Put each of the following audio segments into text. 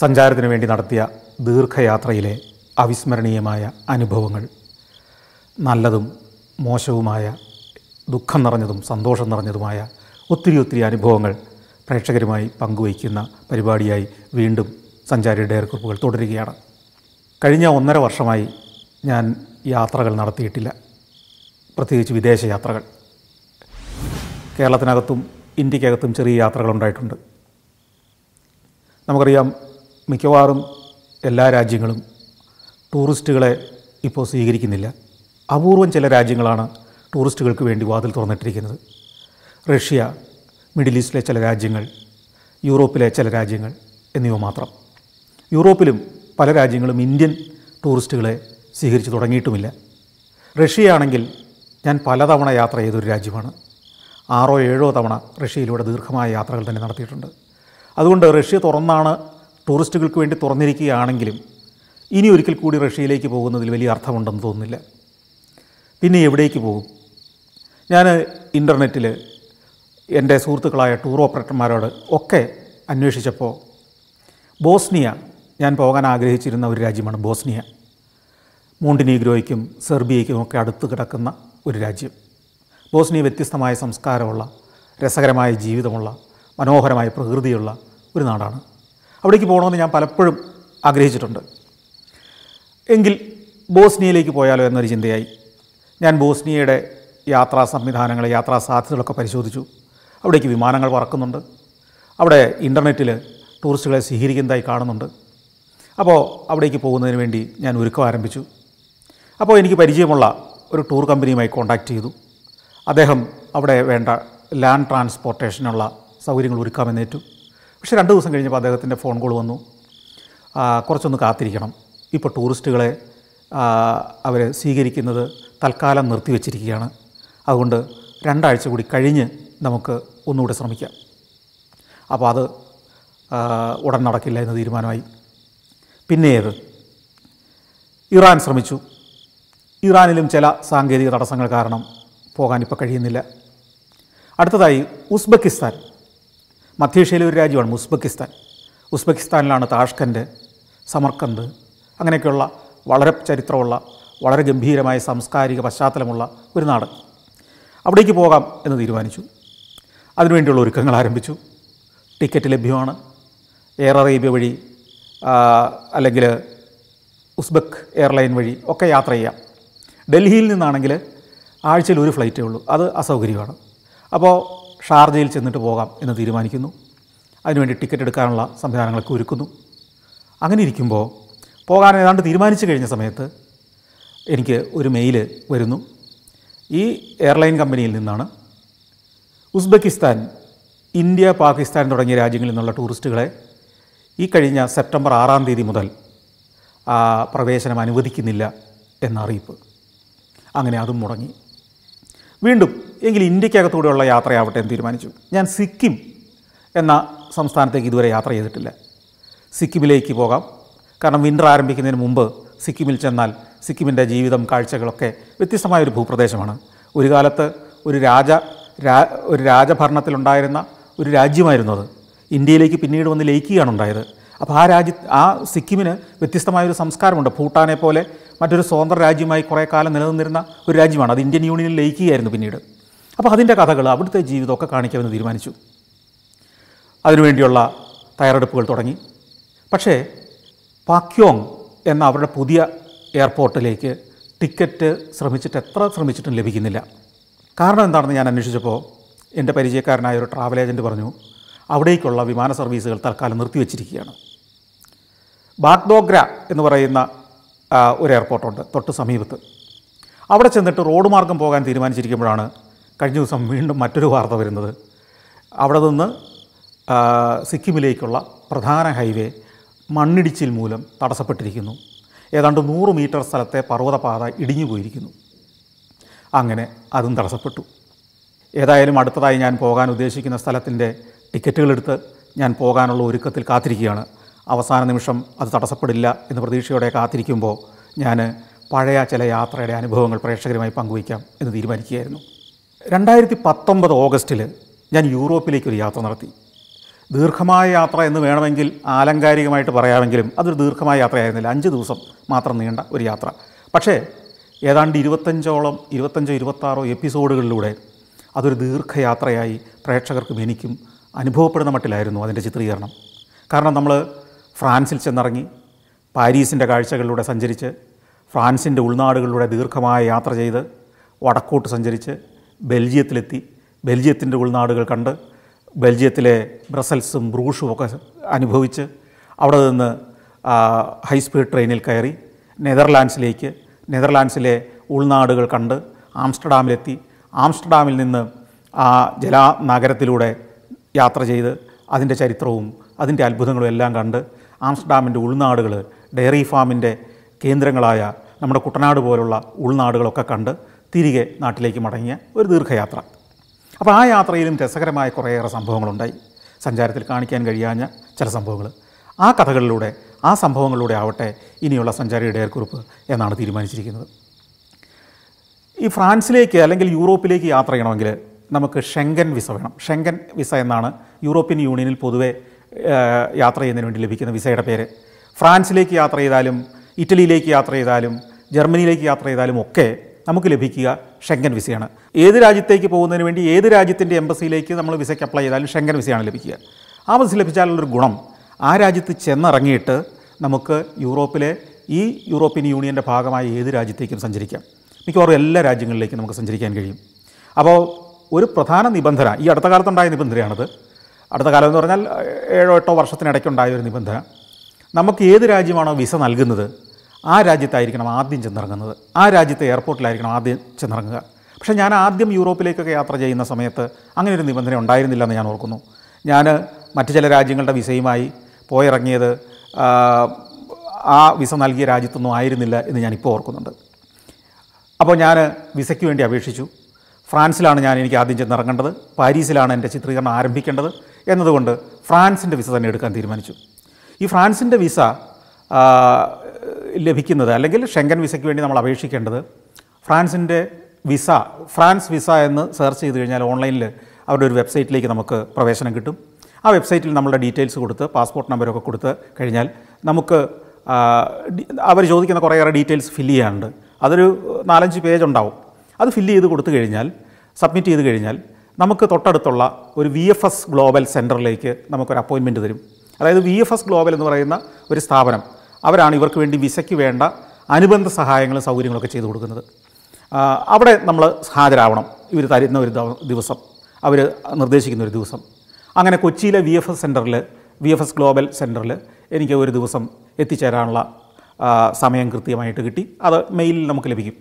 സഞ്ചാരത്തിന് വേണ്ടി നടത്തിയ ദീർഘയാത്രയിലെ അവിസ്മരണീയമായ അനുഭവങ്ങൾ. നല്ലതും മോശവുമായ ദുഃഖം നിറഞ്ഞതും സന്തോഷം നിറഞ്ഞതുമായ ഒത്തിരി ഒത്തിരി അനുഭവങ്ങൾ പ്രേക്ഷകരുമായി പങ്കുവയ്ക്കുന്ന പരിപാടിയായി വീണ്ടും സഞ്ചാരി ഡയറി കുറിപ്പുകൾ തുടരുകയാണ്. കഴിഞ്ഞ ഒന്നര വർഷമായി ഞാൻ യാത്രകൾ നടത്തിയിട്ടില്ല. പ്രത്യേകിച്ച് വിദേശ യാത്രകൾ. കേരളത്തിനകത്തും ഇന്ത്യക്കകത്തും ചെറിയ യാത്രകൾ ഉണ്ടായിട്ടുണ്ട്. നമുക്കറിയാം മിക്കവാറും എല്ലാ രാജ്യങ്ങളും ടൂറിസ്റ്റുകളെ ഇപ്പോൾ സ്വീകരിക്കുന്നില്ല. അപൂർവം ചില രാജ്യങ്ങളാണ് ടൂറിസ്റ്റുകൾക്ക് വേണ്ടി വാതിൽ തുറന്നിട്ടിരിക്കുന്നത്. റഷ്യ മിഡിൽ ഈസ്റ്റിലെ ചില രാജ്യങ്ങൾ യൂറോപ്പിലെ ചില രാജ്യങ്ങൾ എന്നിവ മാത്രം. യൂറോപ്പിലും പല രാജ്യങ്ങളും ഇന്ത്യൻ ടൂറിസ്റ്റുകളെ സ്വീകരിച്ചു തുടങ്ങിയിട്ടുമില്ല. റഷ്യയാണെങ്കിൽ ഞാൻ പലതവണ യാത്ര ചെയ്തൊരു രാജ്യമാണ്. ആറോ ഏഴോ തവണ റഷ്യയിലൂടെ ദീർഘമായ യാത്രകൾ തന്നെ നടത്തിയിട്ടുണ്ട്. അതുകൊണ്ട് റഷ്യ തുറന്നാണ് ടൂറിസ്റ്റുകൾക്ക് വേണ്ടി തുറന്നിരിക്കുകയാണെങ്കിലും ഇനി ഒരിക്കൽ കൂടി റഷ്യയിലേക്ക് പോകുന്നതിൽ വലിയ അർത്ഥമുണ്ടെന്ന് തോന്നുന്നില്ല. പിന്നെ എവിടേക്ക് പോകും? ഞാൻ ഇന്റർനെറ്റിൽ എന്റെ സുഹൃത്തുക്കളായ ടൂർ ഓപ്പറേറ്റർമാരോട് ഒക്കെ അന്വേഷിച്ചപ്പോൾ ബോസ്നിയ ഞാൻ പോകാൻ ആഗ്രഹിച്ചിരുന്ന ഒരു രാജ്യമാണ് ബോസ്നിയ. മോണ്ടിനീഗ്രോയ്ക്കും സെർബിയയ്ക്കും ഒക്കെ അടുത്ത് കിടക്കുന്ന ഒരു രാജ്യം. ബോസ്നിയ വ്യത്യസ്തമായ സംസ്കാരമുള്ള രസകരമായ ജീവിതമുള്ള മനോഹരമായ പ്രകൃതിയുള്ള ഒരു നാടാണ്. അവിടേക്ക് പോകണമെന്ന് ഞാൻ പലപ്പോഴും ആഗ്രഹിച്ചിട്ടുണ്ട്. എങ്കിൽ ബോസ്നിയയിലേക്ക് പോയാലോ എന്നൊരു ചിന്തയായി. ഞാൻ ബോസ്നിയയുടെ യാത്രാ സംവിധാനങ്ങൾ യാത്രാ സാധ്യതകളൊക്കെ പരിശോധിച്ചു. അവിടേക്ക് വിമാനങ്ങൾ പറക്കുന്നുണ്ട്. അവിടെ ഇന്റർനെറ്റിൽ ടൂറിസ്റ്റുകളെ സ്വീകരിക്കുന്നതായി കാണുന്നുണ്ട്. അപ്പോൾ അവിടേക്ക് പോകുന്നതിന് വേണ്ടി ഞാൻ ഒരുക്കം ആരംഭിച്ചു. അപ്പോൾ എനിക്ക് പരിചയമുള്ള ഒരു ടൂർ കമ്പനിയുമായി കോൺടാക്റ്റ് ചെയ്തു. അദ്ദേഹം അവിടെ വേണ്ട ലാൻഡ് ട്രാൻസ്പോർട്ടേഷനുള്ള സൗകര്യങ്ങൾ ഒരുക്കാമെന്നേറ്റു പക്ഷേ രണ്ട് ദിവസം കഴിഞ്ഞപ്പോൾ അദ്ദേഹത്തിന്റെ ഫോൺ കോൾ വന്നു. കുറച്ചൊന്ന് കാത്തിരിക്കണം. ഇപ്പോൾ ടൂറിസ്റ്റുകളെ അവർ സ്വീകരിക്കുന്നത് തൽക്കാലം നിർത്തിവെച്ചിരിക്കുകയാണ്. അതുകൊണ്ട് രണ്ടാഴ്ച കൂടി കഴിഞ്ഞ് നമുക്ക് ഒന്നുകൂടെ ശ്രമിക്കാം. അപ്പോൾ അത് ഉടൻ നടക്കില്ല എന്ന് തീരുമാനമായി. പിന്നെ ഏത്? ഇറാൻ ശ്രമിച്ചു. ഇറാനിലും ചില സാങ്കേതിക തടസ്സങ്ങൾ കാരണം പോകാൻ ഇപ്പോൾ കഴിയുന്നില്ല. അടുത്തതായി ഉസ്ബെക്കിസ്ഥാൻ. മധ്യേഷ്യയിലെ ഒരു രാജ്യമാണ് ഉസ്ബെക്കിസ്ഥാൻ. ഉസ്ബെക്കിസ്ഥാനിലാണ് താഷ്കൻഡ് സമർക്കന്ത് അങ്ങനെയൊക്കെയുള്ള വളരെ ചരിത്രമുള്ള വളരെ ഗംഭീരമായ സാംസ്കാരിക പശ്ചാത്തലമുള്ള ഒരു നാട്. അവിടേക്ക് പോകാം എന്ന് തീരുമാനിച്ചു. അതിനുവേണ്ടിയുള്ള ഒരുക്കങ്ങൾ ആരംഭിച്ചു. ടിക്കറ്റ് ലഭ്യമാണ്. എയർ അറേബ്യ വഴി അല്ലെങ്കിൽ ഉസ്ബെക്ക് എയർലൈൻ വഴി ഒക്കെ യാത്ര ചെയ്യാം. ഡൽഹിയിൽ നിന്നാണെങ്കിൽ ആഴ്ചയിൽ ഒരു ഫ്ലൈറ്റേ ഉള്ളൂ. അത് അസൗകര്യമാണ്. അപ്പോൾ ഷാർജയിൽ ചെന്നിട്ട് പോകാം എന്ന് തീരുമാനിക്കുന്നു. അതിനുവേണ്ടി ടിക്കറ്റ് എടുക്കാനുള്ള സംവിധാനങ്ങളൊക്കെ ഒരുക്കുന്നു. അങ്ങനെ ഇരിക്കുമ്പോൾ പോകാൻ ഏതാണ്ട് തീരുമാനിച്ചു കഴിഞ്ഞ സമയത്ത് എനിക്ക് ഒരു മെയിൽ വരുന്നു. ഈ എയർലൈൻ കമ്പനിയിൽ നിന്നാണ്. ഉസ്ബെക്കിസ്ഥാൻ ഇന്ത്യ പാകിസ്ഥാൻ തുടങ്ങിയ രാജ്യങ്ങളിൽ നിന്നുള്ള ടൂറിസ്റ്റുകളെ ഈ കഴിഞ്ഞ സെപ്റ്റംബർ ആറാം തീയതി മുതൽ പ്രവേശനം അനുവദിക്കുന്നില്ല എന്ന അറിയിപ്പ് അങ്ങനെ അതും മുടങ്ങി. വീണ്ടും എങ്കിൽ ഇന്ത്യക്കകത്തൂടെയുള്ള യാത്രയാവട്ടെ എന്ന് തീരുമാനിച്ചു. ഞാൻ സിക്കിം എന്ന സംസ്ഥാനത്തേക്ക് ഇതുവരെ യാത്ര ചെയ്തിട്ടില്ല. സിക്കിമിലേക്ക് പോകാം. കാരണം വിന്റർ ആരംഭിക്കുന്നതിന് മുമ്പ് സിക്കിമിൽ ചെന്നാൽ സിക്കിമിന്റെ ജീവിതം കാഴ്ചകളൊക്കെ വ്യത്യസ്തമായ ഒരു ഭൂപ്രദേശമാണ്. ഒരു കാലത്ത് ഒരു രാജ ഒരു രാജഭരണത്തിലുണ്ടായിരുന്ന ഒരു രാജ്യമായിരുന്നു അത്. ഇന്ത്യയിലേക്ക് പിന്നീട് വന്ന് ലയിക്കുകയാണ് ഉണ്ടായത്. അപ്പോൾ ആ രാജ്യ ആ സിക്കിമിന് വ്യത്യസ്തമായ ഒരു സംസ്കാരമുണ്ട്. ഭൂട്ടാനെ പോലെ മറ്റൊരു സ്വതന്ത്ര രാജ്യമായി കുറേ കാലം നിലനിന്നിരുന്ന ഒരു രാജ്യമാണ്. അത് ഇന്ത്യൻ യൂണിയനിൽ ലയിക്കുകയായിരുന്നു പിന്നീട്. അപ്പോൾ അതിന്റെ കഥകൾ അവിടുത്തെ ജീവിതമൊക്കെ കാണിക്കാമെന്ന് തീരുമാനിച്ചു. അതിനുവേണ്ടിയുള്ള തയ്യാറെടുപ്പുകൾ തുടങ്ങി. പക്ഷേ പാക്യോങ് എന്ന അവരുടെ പുതിയ എയർപോർട്ടിലേക്ക് ടിക്കറ്റ് ശ്രമിച്ചിട്ട് എത്ര ശ്രമിച്ചിട്ടും ലഭിക്കുന്നില്ല. കാരണം എന്താണെന്ന് ഞാൻ അന്വേഷിച്ചപ്പോൾ എന്റെ പരിചയക്കാരനായ ഒരു ട്രാവൽ ഏജന്റ് പറഞ്ഞു അവിടേക്കുള്ള വിമാന സർവീസുകൾ തൽക്കാലം നിർത്തിവെച്ചിരിക്കുകയാണ്. ബാഗ്ഡോഗ്ര എന്ന് പറയുന്ന ഒരു എയർപോർട്ടുണ്ട് തൊട്ട് സമീപത്ത്. അവിടെ ചെന്നിട്ട് റോഡ് മാർഗം പോകാൻ തീരുമാനിച്ചിരിക്കുമ്പോഴാണ് കഴിഞ്ഞ ദിവസം വീണ്ടും മറ്റൊരു വാർത്ത വരുന്നത്. അവിടെ നിന്ന് സിക്കിമിലേക്കുള്ള പ്രധാന ഹൈവേ മണ്ണിടിച്ചിൽ മൂലം തടസ്സപ്പെട്ടിരിക്കുന്നു. ഏതാണ്ട് നൂറ് മീറ്റർ സ്ഥലത്തെ പർവതപാത ഇടിഞ്ഞു പോയിരിക്കുന്നു. അങ്ങനെ അതും തടസ്സപ്പെട്ടു. ഏതായാലും അടുത്തതായി ഞാൻ പോകാൻ ഉദ്ദേശിക്കുന്ന സ്ഥലത്തിന്റെ ടിക്കറ്റുകളെടുത്ത് ഞാൻ പോകാനുള്ള ഒരുക്കത്തിൽ കാത്തിരിക്കുകയാണ്. അവസാന നിമിഷം അത് തടസ്സപ്പെടില്ല എന്ന് പ്രതീക്ഷയോടെ കാത്തിരിക്കുമ്പോൾ ഞാൻ പഴയ ചില യാത്രയുടെ അനുഭവങ്ങൾ പ്രേക്ഷകരുമായി പങ്കുവയ്ക്കാം എന്ന് തീരുമാനിക്കുകയായിരുന്നു. രണ്ടായിരത്തി പത്തൊമ്പത് ഓഗസ്റ്റിൽ ഞാൻ യൂറോപ്പിലേക്ക് ഒരു യാത്ര നടത്തി. ദീർഘമായ യാത്ര എന്ന് വേണമെങ്കിൽ ആലങ്കാരികമായിട്ട് പറയാമെങ്കിലും അതൊരു ദീർഘമായ യാത്രയായിരുന്നില്ല. അഞ്ച് ദിവസം മാത്രം നീണ്ട ഒരു യാത്ര. പക്ഷേ ഏതാണ്ട് ഇരുപത്തഞ്ചോളം ഇരുപത്തഞ്ചോ ഇരുപത്താറോ എപ്പിസോഡുകളിലൂടെ അതൊരു ദീർഘയാത്രയായി പ്രേക്ഷകർക്കും എനിക്കും അനുഭവപ്പെടുന്ന മട്ടിലായിരുന്നു അതിന്റെ ചിത്രീകരണം. കാരണം നമ്മൾ ഫ്രാൻസിൽ ചെന്നിറങ്ങി പാരീസിന്റെ കാഴ്ചകളിലൂടെ സഞ്ചരിച്ച് ഫ്രാൻസിന്റെ ഉൾനാടുകളിലൂടെ ദീർഘമായ യാത്ര ചെയ്ത് വടക്കോട്ട് സഞ്ചരിച്ച് ബെൽജിയത്തിലെത്തി. ബെൽജിയത്തിന്റെ ഉൾനാടുകൾ കണ്ട് ബെൽജിയത്തിലെ ബ്രസൽസും ബ്രൂഷും ഒക്കെ അനുഭവിച്ച് അവിടെ നിന്ന് ഹൈസ്പീഡ് ട്രെയിനിൽ കയറി നെതർലാൻഡ്സിലേക്ക് നെതർലാൻഡ്സിലെ ഉൾനാടുകൾ കണ്ട് ആംസ്റ്റർഡാമിലെത്തി. ആംസ്റ്റർഡാമിൽ നിന്ന് ആ ജല നഗരത്തിലൂടെ യാത്ര ചെയ്ത് അതിന്റെ ചരിത്രവും അതിന്റെ അത്ഭുതങ്ങളും എല്ലാം കണ്ട് ആംസ്റ്റർഡാമിന്റെ ഉൾനാടുകൾ ഡയറി ഫാമിന്റെ കേന്ദ്രങ്ങളായ നമ്മുടെ കുട്ടനാട് പോലുള്ള ഉൾനാടുകളൊക്കെ കണ്ട് തിരികെ നാട്ടിലേക്ക് മടങ്ങിയ ഒരു ദീർഘയാത്ര. അപ്പോൾ ആ യാത്രയിലും രസകരമായ കുറേയേറെ സംഭവങ്ങളുണ്ടായി. സഞ്ചാരത്തിൽ കാണിക്കാൻ കഴിയാഞ്ഞ ചില സംഭവങ്ങൾ. ആ കഥകളിലൂടെ ആ സംഭവങ്ങളിലൂടെ ആവട്ടെ ഇനിയുള്ള സഞ്ചാരിയുടെ ഏർക്കുറിപ്പ് എന്നാണ് തീരുമാനിച്ചിരിക്കുന്നത്. ഈ ഫ്രാൻസിലേക്ക് അല്ലെങ്കിൽ യൂറോപ്പിലേക്ക് യാത്ര ചെയ്യണമെങ്കിൽ നമുക്ക് ഷെങ്കൻ വിസ വേണം. ഷെങ്കൻ വിസ എന്നാണ് യൂറോപ്യൻ യൂണിയനിൽ പൊതുവെ യാത്ര ചെയ്യുന്നതിന് വേണ്ടി ലഭിക്കുന്ന വിസയുടെ പേര്. ഫ്രാൻസിലേക്ക് യാത്ര ചെയ്താലും ഇറ്റലിയിലേക്ക് യാത്ര ചെയ്താലും ജർമ്മനിയിലേക്ക് യാത്ര ചെയ്താലും ഒക്കെ നമുക്ക് ലഭിക്കുക ഷെങ്കൻ വിസയാണ് ഏത് രാജ്യത്തേക്ക് പോകുന്നതിന് വേണ്ടി ഏത് രാജ്യത്തിന്റെ എംബസിയിലേക്ക് നമ്മൾ വിസയ്ക്ക് അപ്ലൈ ചെയ്താലും ഷെങ്കൻ വിസയാണ് ലഭിക്കുക. ആ വിസ ലഭിച്ചാലുള്ളൊരു ഗുണം ആ രാജ്യത്ത് ചെന്നിറങ്ങിയിട്ട് നമുക്ക് യൂറോപ്പിലെ ഈ യൂറോപ്യൻ യൂണിയന്റെ ഭാഗമായ ഏത് രാജ്യത്തേക്കും സഞ്ചരിക്കാം. മിക്കവാറും എല്ലാ രാജ്യങ്ങളിലേക്കും നമുക്ക് സഞ്ചരിക്കാൻ കഴിയും. അപ്പോൾ ഒരു പ്രധാന നിബന്ധന ഈ അടുത്ത കാലത്തുണ്ടായ നിബന്ധനയാണത്. അടുത്ത കാലം എന്ന് പറഞ്ഞാൽ ഏഴോ എട്ടോ വർഷത്തിനിടയ്ക്കുണ്ടായ ഒരു നിബന്ധന. നമുക്ക് ഏത് രാജ്യമാണോ വിസ നൽകുന്നത് ആ രാജ്യത്തായിരിക്കണം ആദ്യം ചെന്നിറങ്ങുന്നത്. ആ രാജ്യത്തെ എയർപോർട്ടിലായിരിക്കണം ആദ്യം ചെന്നിറങ്ങുക. പക്ഷേ ഞാൻ ആദ്യം യൂറോപ്പിലേക്കൊക്കെ യാത്ര ചെയ്യുന്ന സമയത്ത് അങ്ങനെ ഒരു നിബന്ധന ഉണ്ടായിരുന്നില്ല എന്ന് ഞാൻ ഓർക്കുന്നു. ഞാൻ മറ്റു ചില രാജ്യങ്ങളുടെ വിസയുമായി പോയിറങ്ങിയത് ആ, വിസ നൽകിയ രാജ്യത്തൊന്നും ആയിരുന്നില്ല എന്ന് ഞാനിപ്പോൾ ഓർക്കുന്നുണ്ട്. അപ്പോൾ ഞാൻ വിസയ്ക്ക് വേണ്ടി അപേക്ഷിച്ചു. ഫ്രാൻസിലാണ് ഞാൻ എനിക്ക് ആദ്യം ചെന്നിറങ്ങേണ്ടത് പാരീസിലാണ് എന്റെ ചിത്രീകരണം ആരംഭിക്കേണ്ടത് എന്നതുകൊണ്ട് ഫ്രാൻസിന്റെ വിസ തന്നെ എടുക്കാൻ തീരുമാനിച്ചു. ഈ ഫ്രാൻസിന്റെ വിസ ലഭിക്കുന്നത് അല്ലെങ്കിൽ ഷെങ്കൻ വിസയ്ക്ക് വേണ്ടി നമ്മൾ അപേക്ഷിക്കേണ്ടത് ഫ്രാൻസിന്റെ വിസ ഫ്രാൻസ് വിസ എന്ന് സെർച്ച് ചെയ്ത് കഴിഞ്ഞാൽ ഓൺലൈനിൽ അവരുടെ ഒരു വെബ്സൈറ്റിലേക്ക് നമുക്ക് പ്രവേശനം കിട്ടും. ആ വെബ്സൈറ്റിൽ നമ്മളുടെ ഡീറ്റെയിൽസ് കൊടുത്ത് പാസ്പോർട്ട് നമ്പരൊക്കെ കൊടുത്ത് കഴിഞ്ഞാൽ നമുക്ക് അവർ ചോദിക്കുന്ന കുറേയേറെ ഡീറ്റെയിൽസ് ഫില്ല് ചെയ്യാനുണ്ട്. അതൊരു നാലഞ്ച് പേജ് ഉണ്ടാവും. അത് ഫില്ല് ചെയ്ത് കൊടുത്തു കഴിഞ്ഞാൽ സബ്മിറ്റ് ചെയ്ത് കഴിഞ്ഞാൽ നമുക്ക് തൊട്ടടുത്തുള്ള ഒരു വി എഫ് എസ് ഗ്ലോബൽ സെന്ററിലേക്ക് നമുക്കൊരു അപ്പോയിൻമെന്റ് തരും. അതായത് വി എഫ് എസ് ഗ്ലോബൽ എന്ന് പറയുന്ന ഒരു സ്ഥാപനം. അവരാണ് ഇവർക്ക് വേണ്ടി വിസയ്ക്ക് വേണ്ട അനുബന്ധ സഹായങ്ങളും സൗകര്യങ്ങളൊക്കെ ചെയ്തു കൊടുക്കുന്നത്. അവിടെ നമ്മൾ ഹാജരാവണം. ഇവർ തരുന്ന ഒരു ദിവസം. അവർ നിർദ്ദേശിക്കുന്ന ഒരു ദിവസം. അങ്ങനെ കൊച്ചിയിലെ വി എഫ് എസ് സെന്ററിൽ വി എഫ് എസ് ഗ്ലോബൽ സെന്ററിൽ എനിക്ക് ഒരു ദിവസം എത്തിച്ചേരാനുള്ള സമയം കൃത്യമായിട്ട് കിട്ടി. അത് മെയിലിൽ നമുക്ക് ലഭിക്കും.